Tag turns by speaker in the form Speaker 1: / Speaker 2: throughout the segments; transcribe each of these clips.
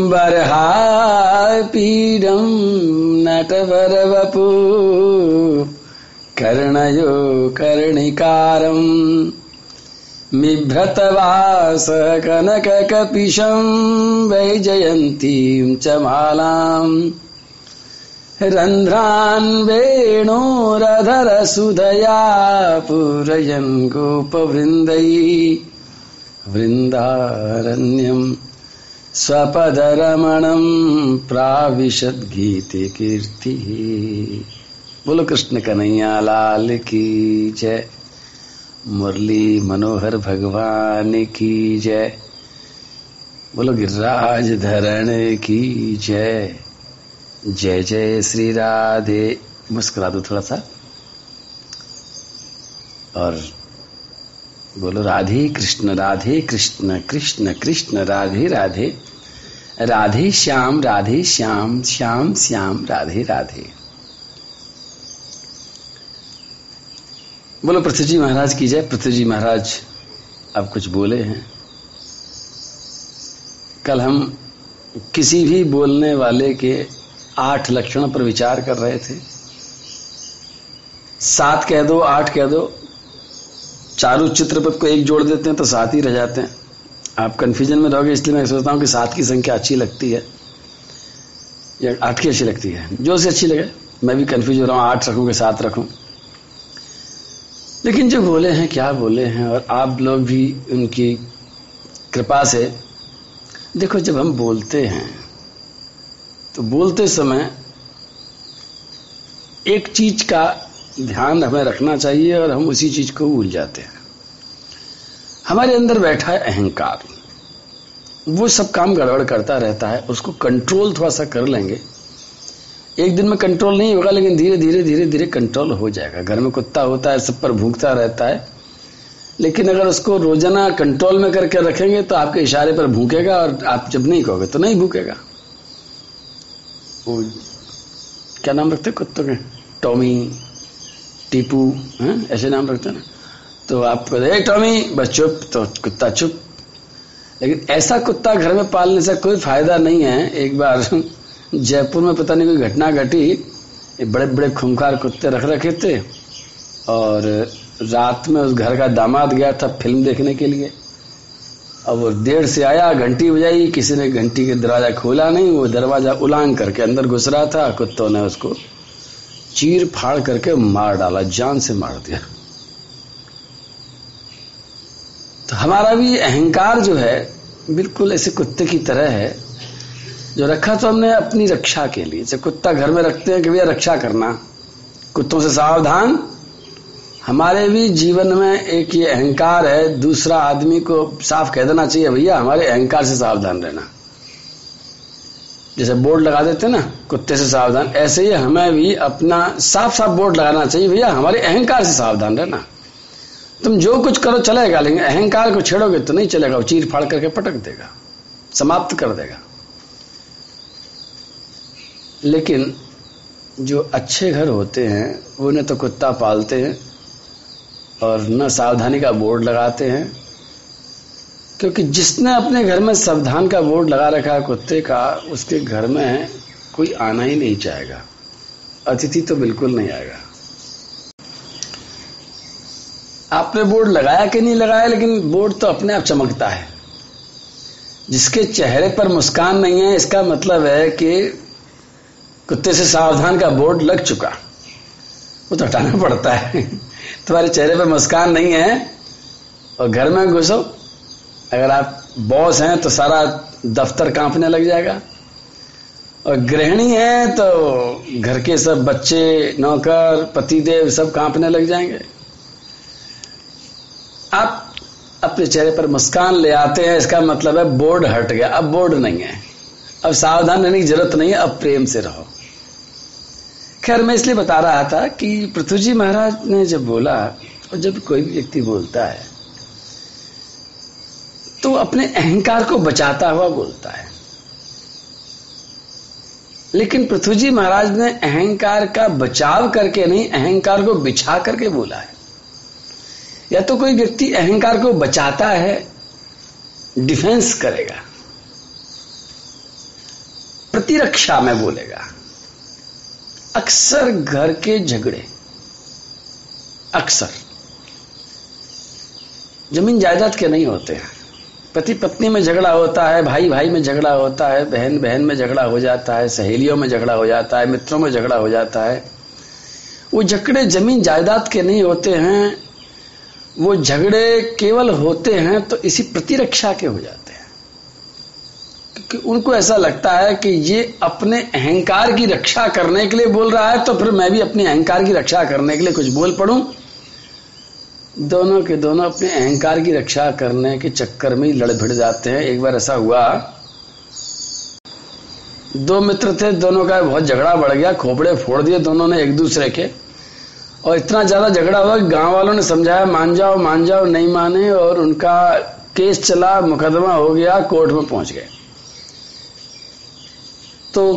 Speaker 1: बर्हापीडं नटवरवपु कर्णयो कर्णिकारम् बिभ्रतवास कनककपिशं वैजयन्तीं च मालाम् रन्ध्रान् वेणोरधरसुधया पूरयन् गोपवृन्दै वृन्दारण्यम् स्वपदरमणं प्राविशद्गीते कीर्तिः बोलो कृष्ण कन्हैया, लाल की जय। मुरली मनोहर भगवान की जय। बोलो गिरिराज धरण की जय। जय जय श्री राधे। मुस्कुरा दो थोड़ा सा। और बोलो, राधे कृष्ण राधे कृष्ण कृष्ण कृष्ण, राधे राधे। राधे श्याम राधे श्याम श्याम श्याम, राधे राधे। बोलो, पृथ्वी जी महाराज की जय। पृथ्वी जी महाराज अब कुछ बोले हैं। कल हम किसी भी बोलने वाले के आठ लक्षणों पर विचार कर रहे थे। सात कह दो, आठ कह दो चारों चित्रपथ को एक जोड़ देते हैं तो सात ही रह जाते हैं। आप कंफ्यूजन में रहोगे, इसलिए मैं सोचता हूँ कि सात की संख्या अच्छी लगती है। या आठ की अच्छी लगती है। जो से अच्छी लगे, मैं भी कन्फ्यूज़ हो रहा हूँ, आठ रखूँ कि सात रखूँ। लेकिन जो बोले हैं, क्या बोले हैं, और आप लोग भी उनकी कृपा से, देखो, जब हम बोलते हैं तो बोलते समय एक चीज़ का ध्यान हमें रखना चाहिए और हम उसी चीज़ को भूल जाते हैं। हमारे अंदर बैठा है अहंकार। वो सब काम गड़बड़ करता रहता है उसको कंट्रोल थोड़ा सा कर लेंगे। एक दिन में कंट्रोल नहीं होगा लेकिन धीरे धीरे धीरे धीरे कंट्रोल हो जाएगा। घर में कुत्ता होता है सब पर भूखता रहता है। लेकिन अगर उसको रोज़ाना कंट्रोल में करके रखेंगे तो आपके इशारे पर भूखेगा और आप जब नहीं कहोगे तो नहीं भूखेगा। वो क्या नाम रखते कुत्तों के? टॉमी टीपू, है? ऐसे नाम रखते ना। तो आप कहते टॉमी, बस चुप। तो कुत्ता चुप। लेकिन ऐसा कुत्ता घर में पालने से कोई फ़ायदा नहीं है। एक बार जयपुर में पता नहीं कोई घटना घटी। बड़े बड़े खूंखार कुत्ते रख रखे थे। और रात में उस घर का दामाद गया था फ़िल्म देखने के लिए। अब वो देर से आया, घंटी बजाई, किसी ने घंटी के दरवाज़ा खोला नहीं, वो दरवाज़ा उलांग करके अंदर घुस रहा था, कुत्तों ने उसको चीर फाड़ करके मार डाला, जान से मार दिया। तो हमारा भी अहंकार जो है, बिल्कुल ऐसे कुत्ते की तरह है, जो रखा तो हमने अपनी रक्षा के लिए। जब कुत्ता घर में रखते हैं कि भैया रक्षा करना, कुत्तों से सावधान। हमारे भी जीवन में एक ये अहंकार है, दूसरा आदमी को साफ़ कह देना चाहिए, भैया, हमारे अहंकार से सावधान रहना। जैसे बोर्ड लगा देते ना, कुत्ते से सावधान। ऐसे ही हमें भी अपना साफ़ साफ़ बोर्ड लगाना चाहिए, भैया, हमारे अहंकार से सावधान रहना। तुम जो कुछ करो चलेगा, लेकिन अहंकार को छेड़ोगे तो नहीं चलेगा, वो चीर फाड़ करके पटक देगा, समाप्त कर देगा। लेकिन जो अच्छे घर होते हैं, वो न तो कुत्ता पालते हैं और न सावधानी का बोर्ड लगाते हैं क्योंकि जिसने अपने घर में सावधान का बोर्ड लगा रखा है, कुत्ते का, उसके घर में कोई आना ही नहीं चाहेगा। अतिथि तो बिल्कुल नहीं आएगा। आपने बोर्ड लगाया कि नहीं लगाया, लेकिन बोर्ड तो अपने आप चमकता है। जिसके चेहरे पर मुस्कान नहीं है, इसका मतलब है कि कुत्ते से सावधान का बोर्ड लग चुका। वो तो हटाना पड़ता है। तुम्हारे चेहरे पर मुस्कान नहीं है और घर में घुसो। अगर आप बॉस हैं तो सारा दफ्तर कांपने लग जाएगा। और गृहिणी है तो घर के सब बच्चे, नौकर, पतिदेव सब कांपने लग जाएँगे। आप अपने चेहरे पर मुस्कान ले आते हैं, इसका मतलब है बोर्ड हट गया। अब बोर्ड नहीं है। अब सावधान रहने की ज़रूरत नहीं है, अब प्रेम से रहो। खैर, मैं इसलिए बता रहा था कि पृथ्वी जी महाराज ने जब बोला, और जब कोई भी व्यक्ति बोलता है तो अपने अहंकार को बचाता हुआ बोलता है। लेकिन पृथ्वी जी महाराज ने अहंकार का बचाव करके नहीं, अहंकार को बिछा करके बोला है। या तो कोई व्यक्ति अहंकार को बचाता है, डिफेंस करेगा, प्रतिरक्षा में बोलेगा। अक्सर घर के झगड़े, अक्सर, ज़मीन जायदाद के नहीं होते हैं। पति पत्नी में झगड़ा होता है भाई भाई में झगड़ा होता है बहन बहन में झगड़ा हो जाता है, सहेलियों में झगड़ा हो जाता है, मित्रों में झगड़ा हो जाता है। वो झगड़े ज़मीन जायदाद के नहीं होते हैं, वो झगड़े केवल होते हैं तो इसी प्रतिरक्षा के हो जाते हैं। क्योंकि उनको ऐसा लगता है कि ये अपने अहंकार की रक्षा करने के लिए बोल रहा है तो फिर मैं भी अपने अहंकार की रक्षा करने के लिए कुछ बोल पड़ूं। दोनों के दोनों अपने अहंकार की रक्षा करने के चक्कर में लड़ भिड़ जाते हैं। एक बार ऐसा हुआ, दो मित्र थे, दोनों का बहुत झगड़ा बढ़ गया, खोपड़े फोड़ दिए दोनों ने एक दूसरे के। और इतना ज़्यादा झगड़ा हुआ कि गाँव वालों ने समझाया, मान जाओ मान जाओ, नहीं माने, और उनका केस चला, मुकदमा हो गया, कोर्ट में पहुँच गए। तो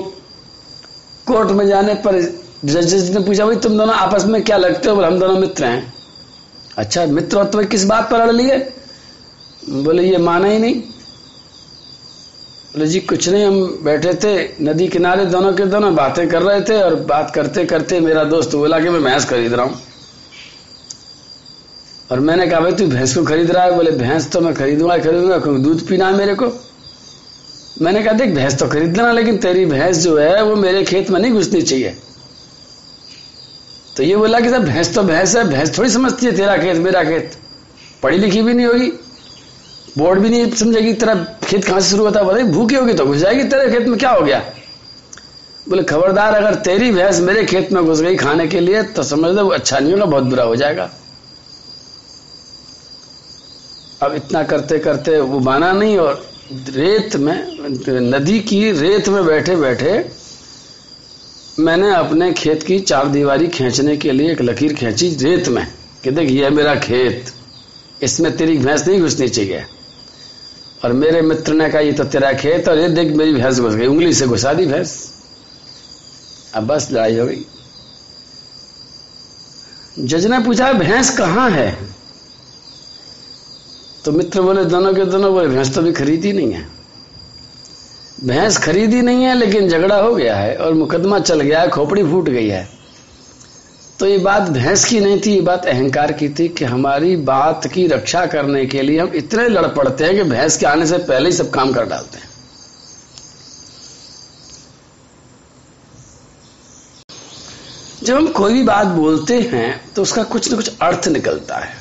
Speaker 1: कोर्ट में जाने पर जजेस ने पूछा, भाई, तुम दोनों आपस में क्या लगते हो? हम दोनों मित्र हैं। अच्छा मित्र तुम्हें किस बात पर अड़ लिए? बोले, ये माना ही नहीं। बोले, जी, कुछ नहीं, हम बैठे थे, नदी किनारे, दोनों के दोनों बातें कर रहे थे और बात करते करते मेरा दोस्त बोला कि मैं भैंस खरीद रहा हूँ। और मैंने कहा, भाई, तू भैंस को खरीद रहा है? बोले, भैंस तो मैं खरीदूँगा खरीदूँगा क्योंकि दूध पीना है मेरे को? मैंने कहा, देख, भैंस तो खरीद लेना लेकिन तेरी भैंस जो है, वो मेरे खेत में नहीं घुसनी चाहिए। तो ये बोला कि साहब, भैंस तो भैंस है, भैंस थोड़ी समझती है, तेरा खेत, मेरा खेत। पढ़ी लिखी भी नहीं होगी, बोर्ड भी नहीं समझेगी, तेरा खेत कहाँ से शुरू होता है? भूखी होगी तो घुस जाएगी, तेरे खेत में क्या हो गया? बोले, खबरदार, अगर तेरी भैंस मेरे खेत में घुस गई खाने के लिए तो समझ लो अच्छा नहीं होगा, बहुत बुरा हो जाएगा। अब इतना करते करते वो माना नहीं, और रेत में, नदी की रेत में बैठे बैठे मैंने अपने खेत की चार दीवारी खींचने के लिए एक लकीर खींची रेत में, कि देख, ये मेरा खेत, इसमें तेरी भैंस नहीं घुसनी चाहिए। और मेरे मित्र ने कहा, ये तो तेरा खेत और ये देख, मेरी भैंस घुस गई, उंगली से घुसा दी भैंस। अब बस लड़ाई हो गई। जज ने पूछा भैंस कहाँ है? तो मित्र बोले, दोनों के दोनों बोले भैंस तो भी खरीदी नहीं है। भैंस खरीदी नहीं है, लेकिन झगड़ा हो गया है और मुकदमा चल गया है, खोपड़ी फूट गई है। तो ये बात भैंस की नहीं थी, ये बात अहंकार की थी कि हमारी बात की रक्षा करने के लिए हम इतने लड़ पड़ते हैं कि भैंस के आने से पहले ही सब काम कर डालते हैं। जब हम कोई भी बात बोलते हैं तो उसका कुछ ना कुछ अर्थ निकलता है।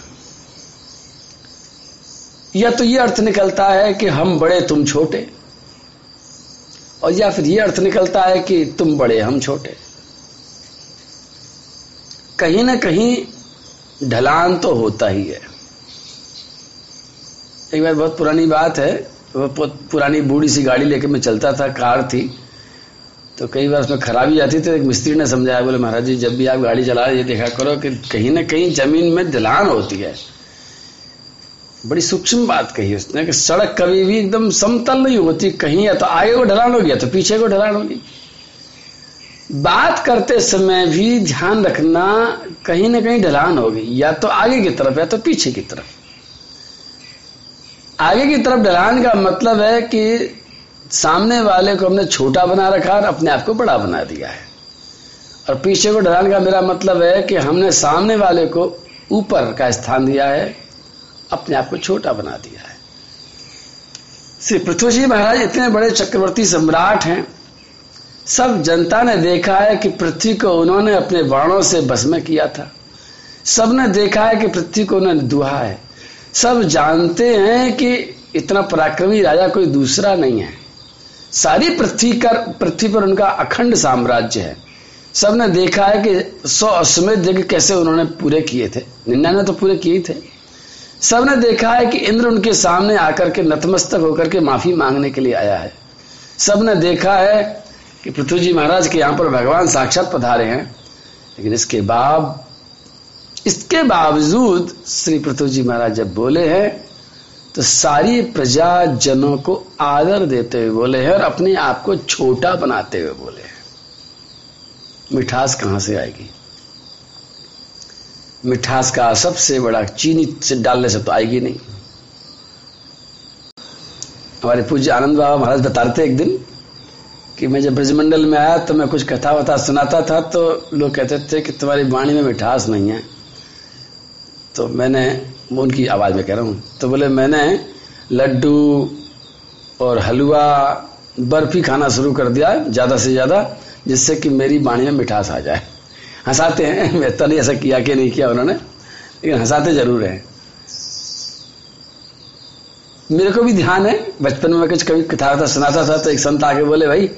Speaker 1: या तो ये अर्थ निकलता है कि हम बड़े, तुम छोटे। और या फिर यह अर्थ निकलता है कि तुम बड़े, हम छोटे। कहीं ना कहीं ढलान तो होता ही है। एक बार बहुत पुरानी बात है पुरानी बूढ़ी सी गाड़ी लेके मैं चलता था, कार थी तो कई बार उसमें खराबी आती थी एक मिस्त्री ने समझाया, बोले, महाराज जी, जब भी आप गाड़ी चला रहे ये देखा करो कि कहीं ना कहीं ज़मीन में ढलान होती है। बड़ी सूक्ष्म बात कही उसने कि सड़क कभी भी एकदम समतल नहीं होती, कहीं या तो आगे को ढलान होगी या तो पीछे को ढलान होगी। बात करते समय भी ध्यान रखना कहीं ना कहीं ढलान होगी या तो आगे की तरफ़ या तो पीछे की तरफ़। आगे की तरफ़ ढलान का मतलब है कि सामने वाले को हमने छोटा बना रखा और अपने आप को बड़ा बना दिया है। और पीछे को ढलान का मेरा मतलब है कि हमने सामने वाले को ऊपर का स्थान दिया है अपने आप को छोटा बना दिया है। श्री पृथ्वी जी महाराज, इतने बड़े चक्रवर्ती सम्राट हैं। सब जनता ने देखा है कि पृथ्वी को उन्होंने अपने बाणों से भस्म किया था। सबने देखा है कि पृथ्वी को उन्होंने दुहा है। सब जानते हैं कि इतना पराक्रमी राजा कोई दूसरा नहीं है। सारी पृथ्वी कर, पृथ्वी पर उनका अखंड साम्राज्य है। सबने देखा है कि सौ अश्वमेध यज्ञ कैसे उन्होंने पूरे किए थे। निन्यानवे तो पूरे किए थे। सबने देखा है कि इंद्र उनके सामने आकर के नतमस्तक होकर के माफ़ी मांगने के लिए आया है। सबने देखा है कि पृथ्वी जी महाराज के यहाँ पर भगवान साक्षात पधारे हैं। लेकिन इसके बाद इसके बावजूद श्री पृथ्वी जी महाराज जब बोले हैं तो सारी प्रजा जनों को आदर देते हुए बोले हैं और अपने आप को छोटा बनाते हुए बोले हैं। मिठास कहाँ से आएगी? मिठास का सबसे बड़ा चीनी से डालने से तो आएगी नहीं। हमारे पूज्य आनंद बाबा महाराज बता रहे थे एक दिन कि मैं जब ब्रजमंडल में आया तो मैं कुछ कथा वथा सुनाता था तो लोग कहते थे कि तुम्हारी वाणी में मिठास नहीं है। तो मैंने उनकी आवाज़ में कह रहा हूँ तो बोले, मैंने लड्डू और हलवा, बर्फ़ी खाना शुरू कर दिया, ज़्यादा से ज़्यादा, जिससे कि मेरी वाणी में मिठास आ जाए। हंसाते हैं। तो नहीं ऐसा किया कि नहीं किया उन्होंने, लेकिन हंसाते ज़रूर हैं। मेरे को भी ध्यान है, बचपन में मैं कुछ कभी कथा था सुनाता था तो एक संत आके बोले, भाई,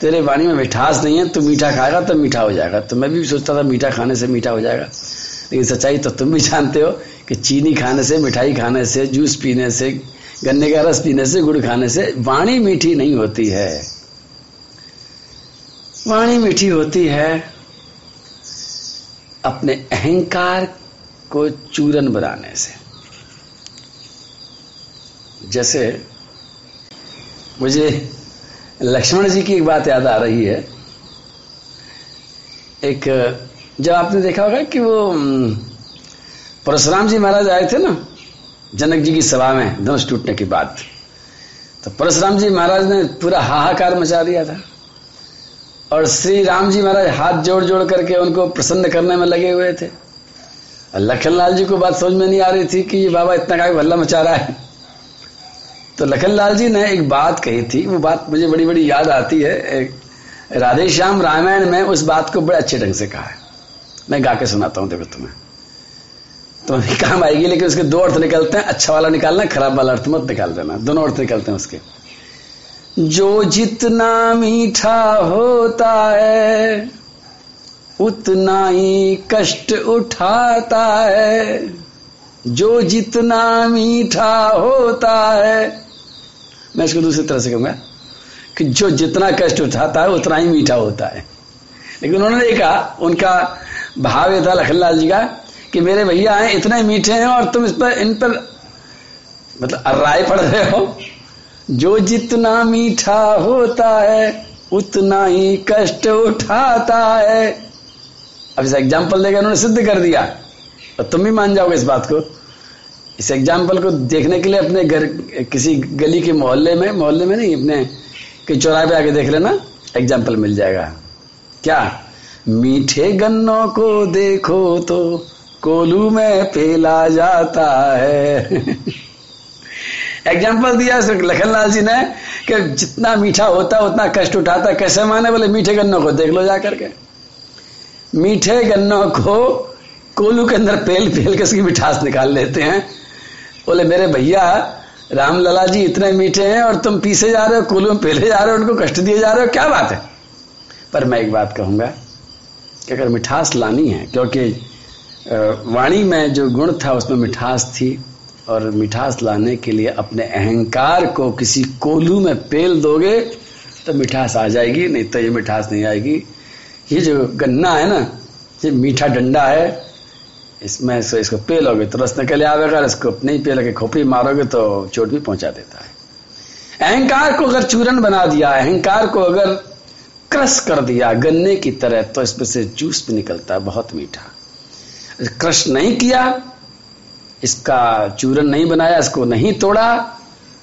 Speaker 1: तेरे वाणी में मिठास नहीं है, तू मीठा खाएगा तो मीठा हो जाएगा। तो मैं भी सोचता था, मीठा खाने से मीठा हो जाएगा। लेकिन सच्चाई तो तुम भी जानते हो कि चीनी खाने से, मिठाई खाने से, जूस पीने से, गन्ने का रस पीने से, गुड़ खाने से वाणी मीठी नहीं होती है। वाणी मीठी होती है अपने अहंकार को चूरन बनाने से। जैसे मुझे लक्ष्मण जी की एक बात याद आ रही है। एक, जब आपने देखा होगा कि वो परशुराम जी महाराज आए थे ना, जनक जी की सभा में, धनुष टूटने के बाद तो परशुराम जी महाराज ने पूरा हाहाकार मचा दिया था। और श्री राम जी महाराज हाथ जोड़ जोड़ करके उनको प्रसन्न करने में लगे हुए थे। लखनलाल जी को बात समझ में नहीं आ रही थी कि ये बाबा इतना का भल्ला मचा रहा है। तो लखनलाल जी ने एक बात कही थी, वो बात मुझे बड़ी बड़ी याद आती है। एक राधे श्याम रामायण में उस बात को बड़े अच्छे ढंग से कहा है। मैं गा के सुनाता हूँ, देखो तुम्हें। तुम्हें काम आएगी, लेकिन उसके दो अर्थ निकलते हैं। अच्छा वाला निकालना, खराब वाला अर्थ मत निकाल देना। दोनों अर्थ निकलते हैं उसके। जो जितना मीठा होता है, उतना ही कष्ट उठाता है। जो जितना मीठा होता है, मैं इसको दूसरी तरह से कहूँगा कि जो जितना कष्ट उठाता है, उतना ही मीठा होता है। लेकिन उन्होंने देखा, उनका भाव ये था लखनलाल जी का कि मेरे भैया हैं, इतने मीठे हैं और तुम इस पर, इन पर मतलब राय पड़ रहे हो। जो जितना मीठा होता है, उतना ही कष्ट उठाता है। अब इस एग्ज़ाम्पल देकर उन्होंने सिद्ध कर दिया। और तुम भी मान जाओगे इस बात को। इस एग्ज़ाम्पल को देखने के लिए अपने घर, किसी गली के मोहल्ले में मोहल्ले में नहीं, अपने के चौराहे पे आके देख लेना। एग्ज़ाम्पल मिल जाएगा। क्या? मीठे गन्नों को देखो तो कोलू में पेला जाता है। एग्ज़ाम्पल दिया लखनलाल जी ने, कि जितना मीठा होता, उतना कष्ट उठाता। कैसे माने बोले, मीठे गन्नों को देख लो जा करके। मीठे गन्नों को कोलू के अंदर पेल पेल के उसकी मिठास निकाल लेते हैं। बोले, मेरे भैया राम लला जी इतने मीठे हैं और तुम पीसे जा रहे हो, कोलू में पेले जा रहे हो, उनको कष्ट दिए जा रहे हो, क्या बात है? पर मैं एक बात कहूँगा कि अगर मिठास लानी है, क्योंकि वाणी में जो गुण था, उसमें मिठास थी। और मिठास लाने के लिए अपने अहंकार को किसी कोलू में पेल दोगे तो मिठास आ जाएगी, नहीं तो ये मिठास नहीं आएगी। ये जो गन्ना है ना, ये मीठा डंडा है, इसमें इसको इसको पेलोगे तो रस निकले आवेगा इसको नहीं पेल के खोपड़ी मारोगे तो चोट भी पहुँचा देता है। अहंकार को अगर चूरन बना दिया, अहंकार को अगर क्रश कर दिया गन्ने की तरह तो इसमें से जूस भी निकलता है बहुत मीठा। क्रश नहीं किया इसका चूरन नहीं बनाया, इसको नहीं तोड़ा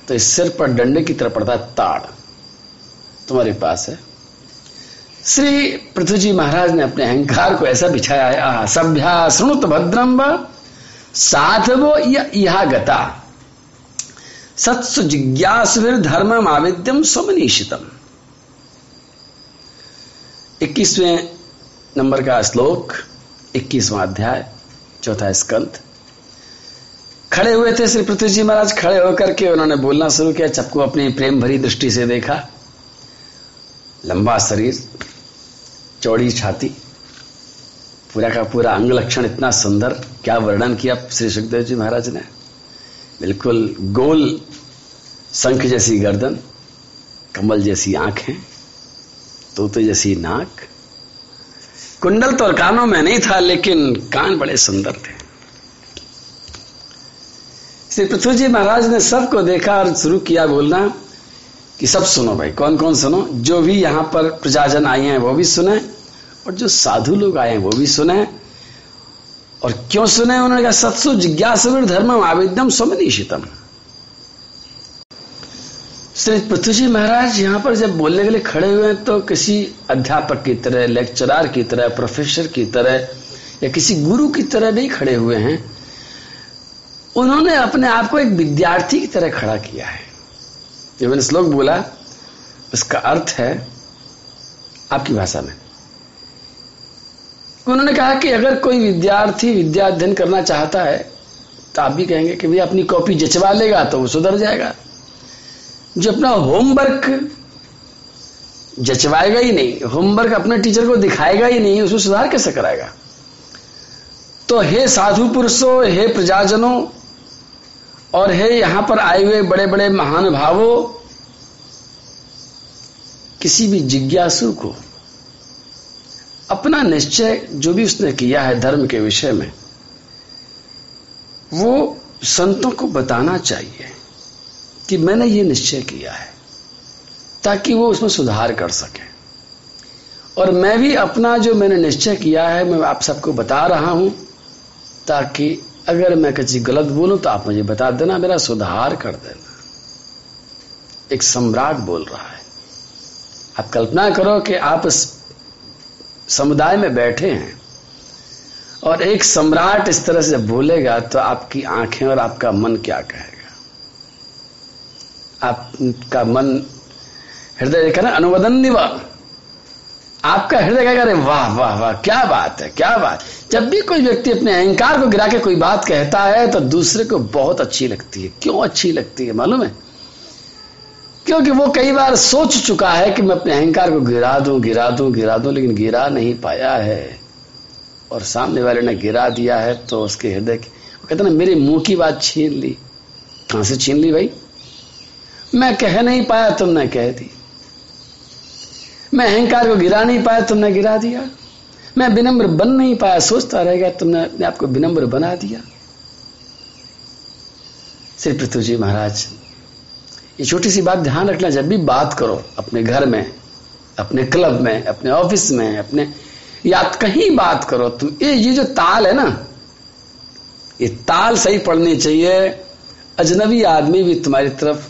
Speaker 1: तो इस सिर पर डंडे की तरह पड़ता है ताड़। तुम्हारे पास है। श्री पृथ्वी जी महाराज ने अपने अहंकार को ऐसा बिछाया है सभ्या सुनुत भद्रम साधवो यह गता। सत्सु जिज्ञासुर धर्म आविद्यम सुमनीषितम इक्कीसवें नंबर का श्लोक, इक्कीसवां अध्याय, चौथा स्कंद खड़े हुए थे, श्री पृथ्वी जी महाराज, खड़े होकर के उन्होंने बोलना शुरू किया, चपको अपनी प्रेम भरी दृष्टि से देखा। लंबा शरीर, चौड़ी छाती, पूरा का पूरा अंग लक्षण इतना सुंदर, क्या वर्णन किया श्री सुखदेव जी महाराज ने? बिल्कुल गोल शंख जैसी गर्दन, कमल जैसी आँखें, तोते जैसी नाक। कुंडल तो कानों में नहीं था, लेकिन कान बड़े सुंदर थे। श्री पृथ्वी जी महाराज ने सबको देखा और शुरू किया बोलना कि सब सुनो भाई कौन कौन सुनो? जो भी यहाँ पर प्रजाजन आए हैं, वो भी सुने और जो साधु लोग आए हैं, वो भी सुने। और क्यों सुने? उन्होंने कहा, सत्सु जिज्ञासवीर धर्म आवेद्यम स्वमनीषितम श्री पृथ्वी जी महाराज यहाँ पर जब बोलने के लिए खड़े हुए हैं तो किसी अध्यापक की तरह, लेक्चरार की तरह, प्रोफेसर की तरह, या किसी गुरु की तरह नहीं खड़े हुए हैं। उन्होंने अपने आप को एक विद्यार्थी की तरह खड़ा किया है। जो मैंने श्लोक बोला उसका अर्थ है, आपकी भाषा में। उन्होंने कहा कि अगर कोई विद्यार्थी विद्या अध्ययन करना चाहता है तो आप भी कहेंगे कि भाई अपनी कॉपी जचवा लेगा तो वो सुधर जाएगा। जो अपना होमवर्क जचवाएगा ही नहीं, होमवर्क अपने टीचर को दिखाएगा ही नहीं उसको सुधार कैसे कराएगा? तो हे साधु पुरुषों, हे प्रजाजनों और हे यहाँ पर आए हुए बड़े बड़े महान महानुभावों किसी भी जिज्ञासु को, अपना निश्चय जो भी उसने किया है धर्म के विषय में, वो संतों को बताना चाहिए कि मैंने ये निश्चय किया है, ताकि वो उसमें सुधार कर सके। और मैं भी अपना जो मैंने निश्चय किया है, मैं आप सबको बता रहा हूँ, ताकि अगर मैं किसी गलत बोलूँ तो आप मुझे बता देना, मेरा सुधार कर देना। एक सम्राट बोल रहा है। आप कल्पना करो कि आप समुदाय में बैठे हैं और एक सम्राट इस तरह से बोलेगा तो आपकी आँखें और आपका मन क्या कहेगा? आपका मन, हृदय देखा ना, अनुवदन निवा आपका हृदय कहेगा, अरे वाह वाह वाह, क्या बात है, क्या बात जब भी कोई व्यक्ति अपने अहंकार को गिरा के कोई बात कहता है तो दूसरे को बहुत अच्छी लगती है। क्यों अच्छी लगती है, मालूम है? क्योंकि वो कई बार सोच चुका है कि मैं अपने अहंकार को गिरा दूँ गिरा दूँ गिरा दूँ, लेकिन गिरा नहीं पाया है। और सामने वाले ने गिरा दिया है तो उसके हृदय की कहते ना, मेरे मुँह की बात छीन ली। कहाँ से छीन ली भाई? मैं कह नहीं पाया, तुमने कह दी। मैं अहंकार को गिरा नहीं पाया, तुमने गिरा दिया। मैं विनम्र बन नहीं पाया, सोचता रह गया, तुमने अपने आप को विनम्र बना दिया। श्री पृथ्वी जी महाराज, ये छोटी सी बात ध्यान रखना, जब भी बात करो अपने घर में, अपने क्लब में, अपने ऑफ़िस में, अपने या कहीं बात करो, तुम ये ये जो ताल है ना, ये ताल सही पड़नी चाहिए। अजनबी आदमी भी तुम्हारी तरफ़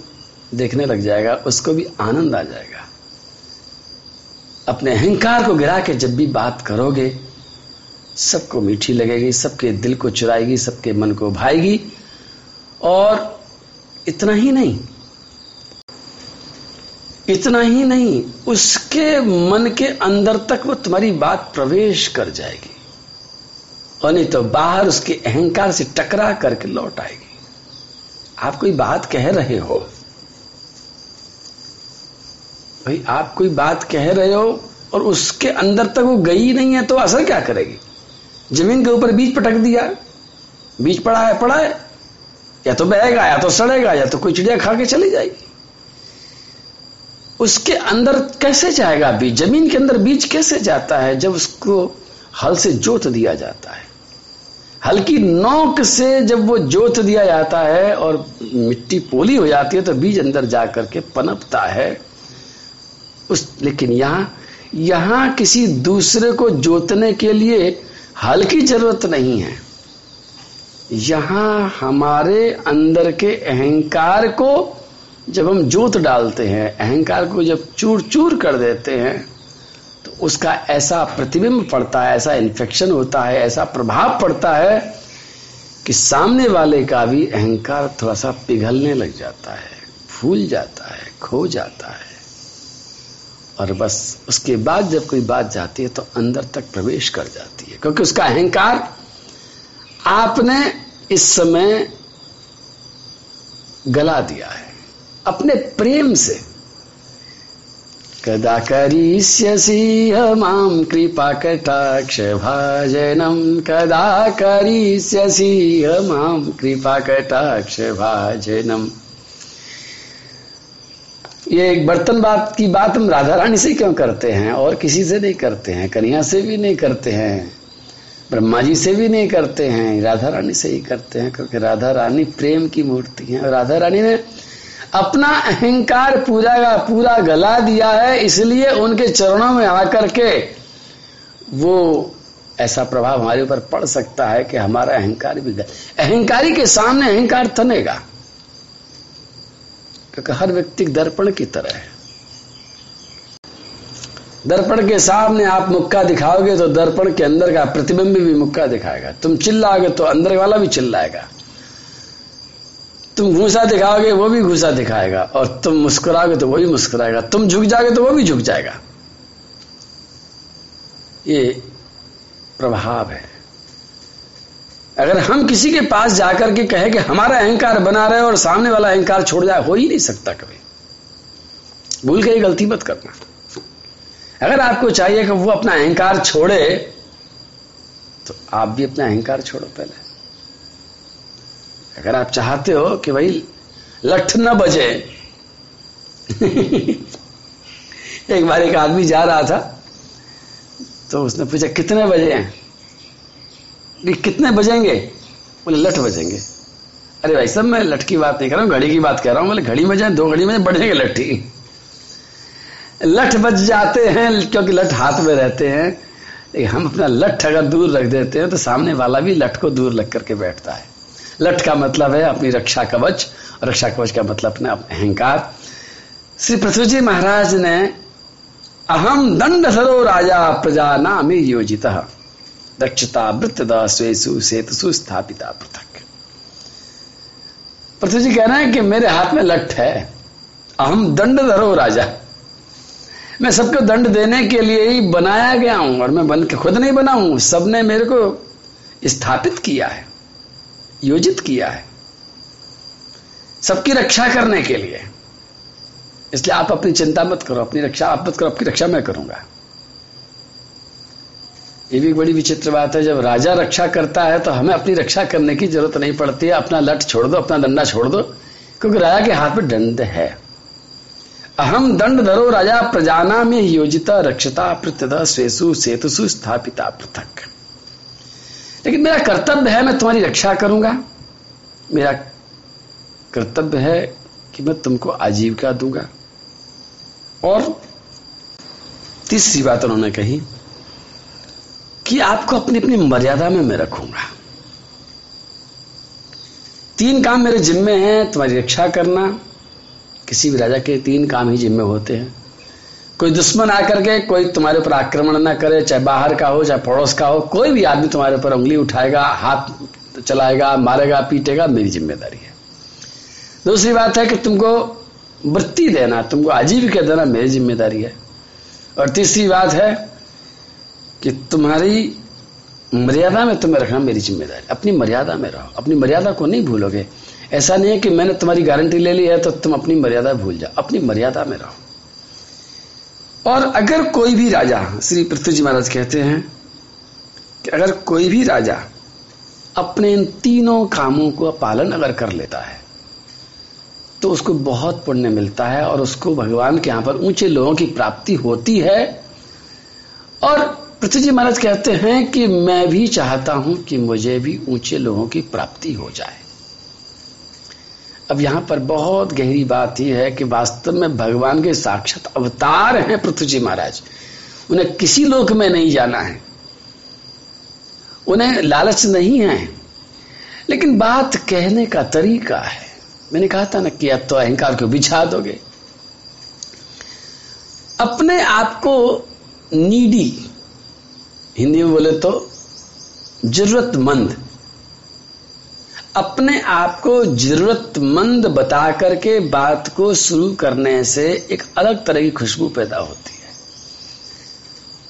Speaker 1: देखने लग जाएगा, उसको भी आनंद आ जाएगा। अपने अहंकार को गिरा के जब भी बात करोगे, सबको मीठी लगेगी, सबके दिल को चुराएगी, सबके मन को भाएगी, और इतना ही नहीं, इतना ही नहीं, उसके मन के अंदर तक वो तुम्हारी बात प्रवेश कर जाएगी, और नहीं तो बाहर उसके अहंकार से टकरा करके लौट आएगी। आप कोई बात कह रहे हो भाई, आप कोई बात कह रहे हो और उसके अंदर तक वो गई नहीं है तो असर क्या करेगी? ज़मीन के ऊपर बीज पटक दिया, बीज पड़ा है पड़ा है। या तो बहेगा, या तो सड़ेगा, या तो कोई चिड़िया खा के चली जाएगी। उसके अंदर कैसे जाएगा बीज? ज़मीन के अंदर बीज कैसे जाता है जब उसको हल से जोत दिया जाता है? हल्की नोक से जब वो जोत दिया जाता है और मिट्टी पोली हो जाती है तो बीज अंदर जाकर के पनपता है। उस, लेकिन यहाँ यहाँ किसी दूसरे को जोतने के लिए हल की ज़रूरत नहीं है। यहाँ हमारे अंदर के अहंकार को जब हम जोत डालते हैं, अहंकार को जब चूर चूर कर देते हैं तो उसका ऐसा प्रतिबिंब पड़ता है, ऐसा इन्फेक्शन होता है, ऐसा प्रभाव पड़ता है कि सामने वाले का भी अहंकार थोड़ा सा पिघलने लग जाता है, फूल जाता है, खो जाता है। और बस उसके बाद जब कोई बात जाती है तो अंदर तक प्रवेश कर जाती है। क्योंकि उसका अहंकार आपने इस समय गला दिया है। अपने प्रेम से। कदा करिष्यसि माँ कृपाकटाक्षभाजनं कदा करिष्यसि माँ कृपाकटाक्षभाजनम् ये एक बर्तन बात की बात हम राधा रानी से क्यों करते हैं? और किसी से नहीं करते हैं कन्या से भी नहीं करते हैं, ब्रह्मा जी से भी नहीं करते हैं राधा रानी से ही करते हैं, क्योंकि राधा रानी प्रेम की मूर्ति है। और राधा रानी ने अपना अहंकार पूरा का पूरा गला दिया है, इसलिए उनके चरणों में आकर के वो ऐसा प्रभाव हमारे ऊपर पड़ सकता है कि हमारा अहंकार भी अहंकारी के सामने अहंकार तनेगा क्योंकि हर व्यक्ति दर्पण की तरह है। दर्पण के सामने आप मुक्का दिखाओगे तो दर्पण के अंदर का प्रतिबिंब भी मुक्का दिखाएगा। तुम चिल्लाओगे तो अंदर वाला भी चिल्लाएगा। तुम घूसा दिखाओगे वो भी घूसा दिखाएगा और तुम मुस्कुराओगे तो वो भी मुस्कुराएगा। तुम झुक जाओगे तो वो भी झुक जाएगा। ये प्रभाव है। अगर हम किसी के पास जाकर के कहे कि हमारा अहंकार बना रहे और सामने वाला अहंकार छोड़ जाए, हो ही नहीं सकता कभी। भूल के गलती मत करना। अगर आपको चाहिए कि वो अपना अहंकार छोड़े तो आप भी अपना अहंकार छोड़ो पहले। अगर आप चाहते हो कि भाई लठ न बजे। एक बार एक आदमी जा रहा था तो उसने पूछा, कितने बजे हैं? कितने बजेंगे? बोले, लठ बजेंगे। अरे भाई सब मैं लठ की बात नहीं कर रहा हूँ, घड़ी की बात कर रहा हूँ। बोले, घड़ी बजे दो घड़ी बजे बढ़ेंगे लट्ठी लठ बज जाते हैं, क्योंकि लठ हाथ में रहते हैं। हम अपना लठ अगर दूर रख देते हैं तो सामने वाला भी लठ को दूर लग करके बैठता है। लठ का मतलब है अपनी रक्षा कवच रक्षा कवच का मतलब अपना अहंकार। श्री पृथ्वी जी महाराज ने, अहम दंड सरो राजा प्रजा नाम योजित। दक्षता वृत्त स्वेसु सेतु स्थापिता पृथक। पृथ्वी जी कह रहे हैं कि मेरे हाथ में लठ है। अहम दंड धरो राजा। मैं सबको दंड देने के लिए ही बनाया गया हूँ और मैं बन के खुद नहीं बना हूँ। सबने मेरे को स्थापित किया है, योजित किया है सबकी रक्षा करने के लिए। इसलिए आप अपनी चिंता मत करो, अपनी रक्षा, आप मत करो, आपकी रक्षा मैं करूँगा। ये भी बड़ी विचित्र बात है, जब राजा रक्षा करता है तो हमें अपनी रक्षा करने की ज़रूरत नहीं पड़ती है। अपना लठ छोड़ दो, अपना डंडा छोड़ दो, क्योंकि राजा के हाथ में दंड है। अहम दंड धरो राजा प्रजाना में योजिता रक्षता प्रत्यदा स्वेसु सेतुसु स्थापिता पृथक। लेकिन मेरा कर्तव्य है, मैं तुम्हारी रक्षा करूँगा। मेरा कर्तव्य है कि मैं तुमको आजीविका दूँगा। और तीसरी बात उन्होंने कही कि आपको अपनी अपनी मर्यादा में मैं रखूँगा। तीन काम मेरे जिम्मे हैं, तुम्हारी रक्षा करना। किसी भी राजा के तीन काम ही जिम्मे होते हैं। कोई दुश्मन आकर के, कोई तुम्हारे ऊपर आक्रमण ना करे, चाहे बाहर का हो, चाहे पड़ोस का हो, कोई भी आदमी तुम्हारे ऊपर उंगली उठाएगा, हाथ चलाएगा, मारेगा, पीटेगा, मेरी ज़िम्मेदारी है। दूसरी बात है कि तुमको वृत्ति देना, तुमको आजीविका देना मेरी ज़िम्मेदारी है। और तीसरी बात है कि तुम्हारी मर्यादा में तुम्हें रखना मेरी ज़िम्मेदारी। अपनी मर्यादा में रहो। अपनी मर्यादा को नहीं भूलोगे। ऐसा नहीं है कि मैंने तुम्हारी गारंटी ले ली है तो तुम अपनी मर्यादा भूल जाओ। अपनी मर्यादा में रहो। और अगर कोई भी राजा, श्री पृथ्वी जी महाराज कहते हैं कि अगर कोई भी राजा अपने इन तीनों कामों का पालन अगर कर लेता है तो उसको बहुत पुण्य मिलता है और उसको भगवान के यहाँ पर ऊँचे लोगों की प्राप्ति होती है। और पृथ्वी जी महाराज कहते हैं कि मैं भी चाहता हूँ कि मुझे भी ऊँचे लोगों की प्राप्ति हो जाए। अब यहाँ पर बहुत गहरी बात यह है कि वास्तव में भगवान के साक्षात अवतार हैं पृथ्वी जी महाराज। उन्हें किसी लोक में नहीं जाना है। उन्हें लालच नहीं है। लेकिन बात कहने का तरीका है। मैंने कहा था ना कि अब तो अहंकार को बिछा दोगे। अपने आप को नीडी हिंदी में बोले तो जरूरतमंद। अपने आप को जरूरतमंद बता करके बात को शुरू करने से एक अलग तरह की खुशबू पैदा होती है।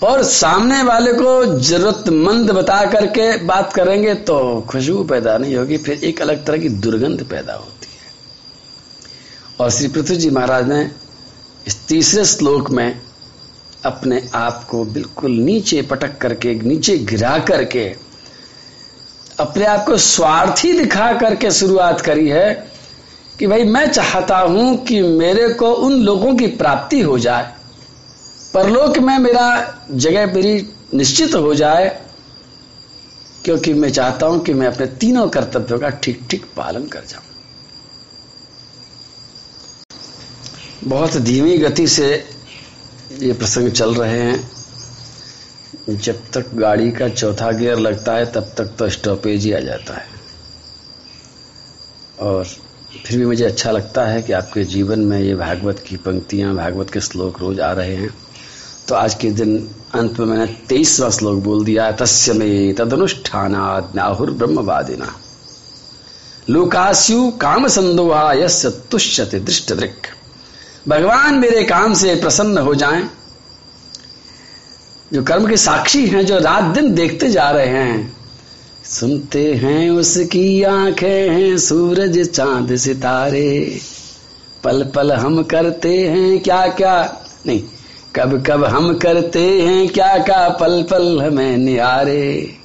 Speaker 1: और सामने वाले को जरूरतमंद बता करके बात करेंगे तो खुशबू पैदा नहीं होगी, फिर एक अलग तरह की दुर्गंध पैदा होती है। और श्री पृथ्वी जी महाराज ने इस तीसरे श्लोक में अपने आप को बिल्कुल नीचे पटक करके, नीचे गिरा करके, अपने आप को स्वार्थी दिखा करके शुरुआत करी है कि भाई मैं चाहता हूँ कि मेरे को उन लोगों की प्राप्ति हो जाए। परलोक में मेरा जगह मेरी निश्चित हो जाए, क्योंकि मैं चाहता हूँ कि मैं अपने तीनों कर्तव्यों का ठीक ठीक पालन कर जाऊँ। बहुत धीमी गति से ये प्रसंग चल रहे हैं। जब तक गाड़ी का चौथा गियर लगता है, तब तक तो स्टॉपेज ही आ जाता है। और फिर भी मुझे अच्छा लगता है कि आपके जीवन में ये भागवत की पंक्तियाँ, भागवत के श्लोक रोज आ रहे हैं। तो आज के दिन अंत में मैंने तेईसवा श्लोक बोल दिया, तस्य में तदनुष्ठानाद ब्रह्मवादिना लोकास्यु काम संदोहा यश तुष्यते दृष्ट दृक् भगवान मेरे काम से प्रसन्न हो जाएँ। जो कर्म के साक्षी हैं, जो रात दिन देखते जा रहे हैं, सुनते हैं उसकी आँखें हैं, सूरज चाँद सितारे। पल पल हम करते हैं क्या क्या नहीं, कब कब हम करते हैं क्या क्या पल पल हमें निहारे।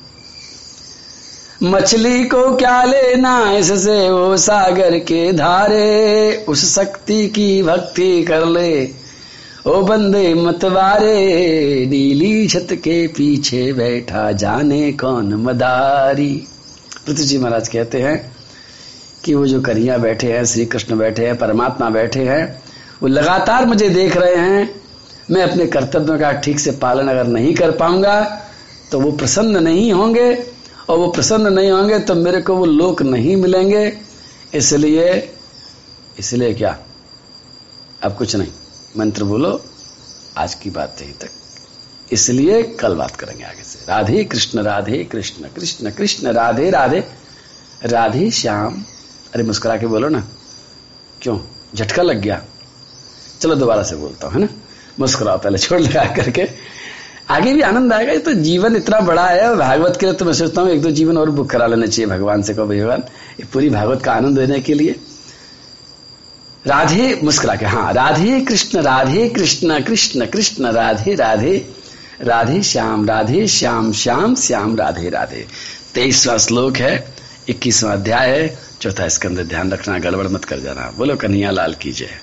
Speaker 1: मछली को क्या लेना इससे? वो सागर के धारे उस शक्ति की भक्ति कर ले। ओ बंदे मतवारे नीली छत के पीछे बैठा जाने कौन मदारी? पृथ्वी जी महाराज कहते हैं कि वो जो कन्हैया बैठे हैं, श्री कृष्ण बैठे हैं, परमात्मा बैठे हैं, वो लगातार मुझे देख रहे हैं। मैं अपने कर्तव्यों का ठीक से पालन अगर नहीं कर पाऊँगा तो वो प्रसन्न नहीं होंगे। और वो प्रसन्न नहीं होंगे तो मेरे को वो लोक नहीं मिलेंगे। इसलिए इसलिए क्या? अब कुछ नहीं। मंत्र बोलो, आज की बात यहीं तक। इसलिए कल बात करेंगे आगे से। राधे कृष्ण राधे कृष्ण कृष्ण कृष्ण, राधे राधे। राधे श्याम। अरे मुस्कुरा के बोलो ना। क्यों? झटका लग गया। चलो दोबारा से बोलता हूँ, है ना? मुस्कुराओ, पहले छोड़ लगा करके आगे भी आनंद आएगा तो जीवन इतना बड़ा है भागवत के लिए तो मैं सोचता हूँ, एक दो जीवन और बुक करा लेना चाहिए भगवान से, कहो भगवान, ये पूरी भागवत का आनंद लेने के लिए। राधे मुस्कुरा के हाँ राधे कृष्ण राधे कृष्ण कृष्ण कृष्ण, राधे राधे राधे श्याम राधे श्याम श्याम श्याम, राधे राधे। तेईसवा श्लोक है, इक्कीसवा अध्याय है, चौथा इसके अंदर ध्यान रखना, गड़बड़ मत कर जाना। बोलो कन्हैया लाल की जय।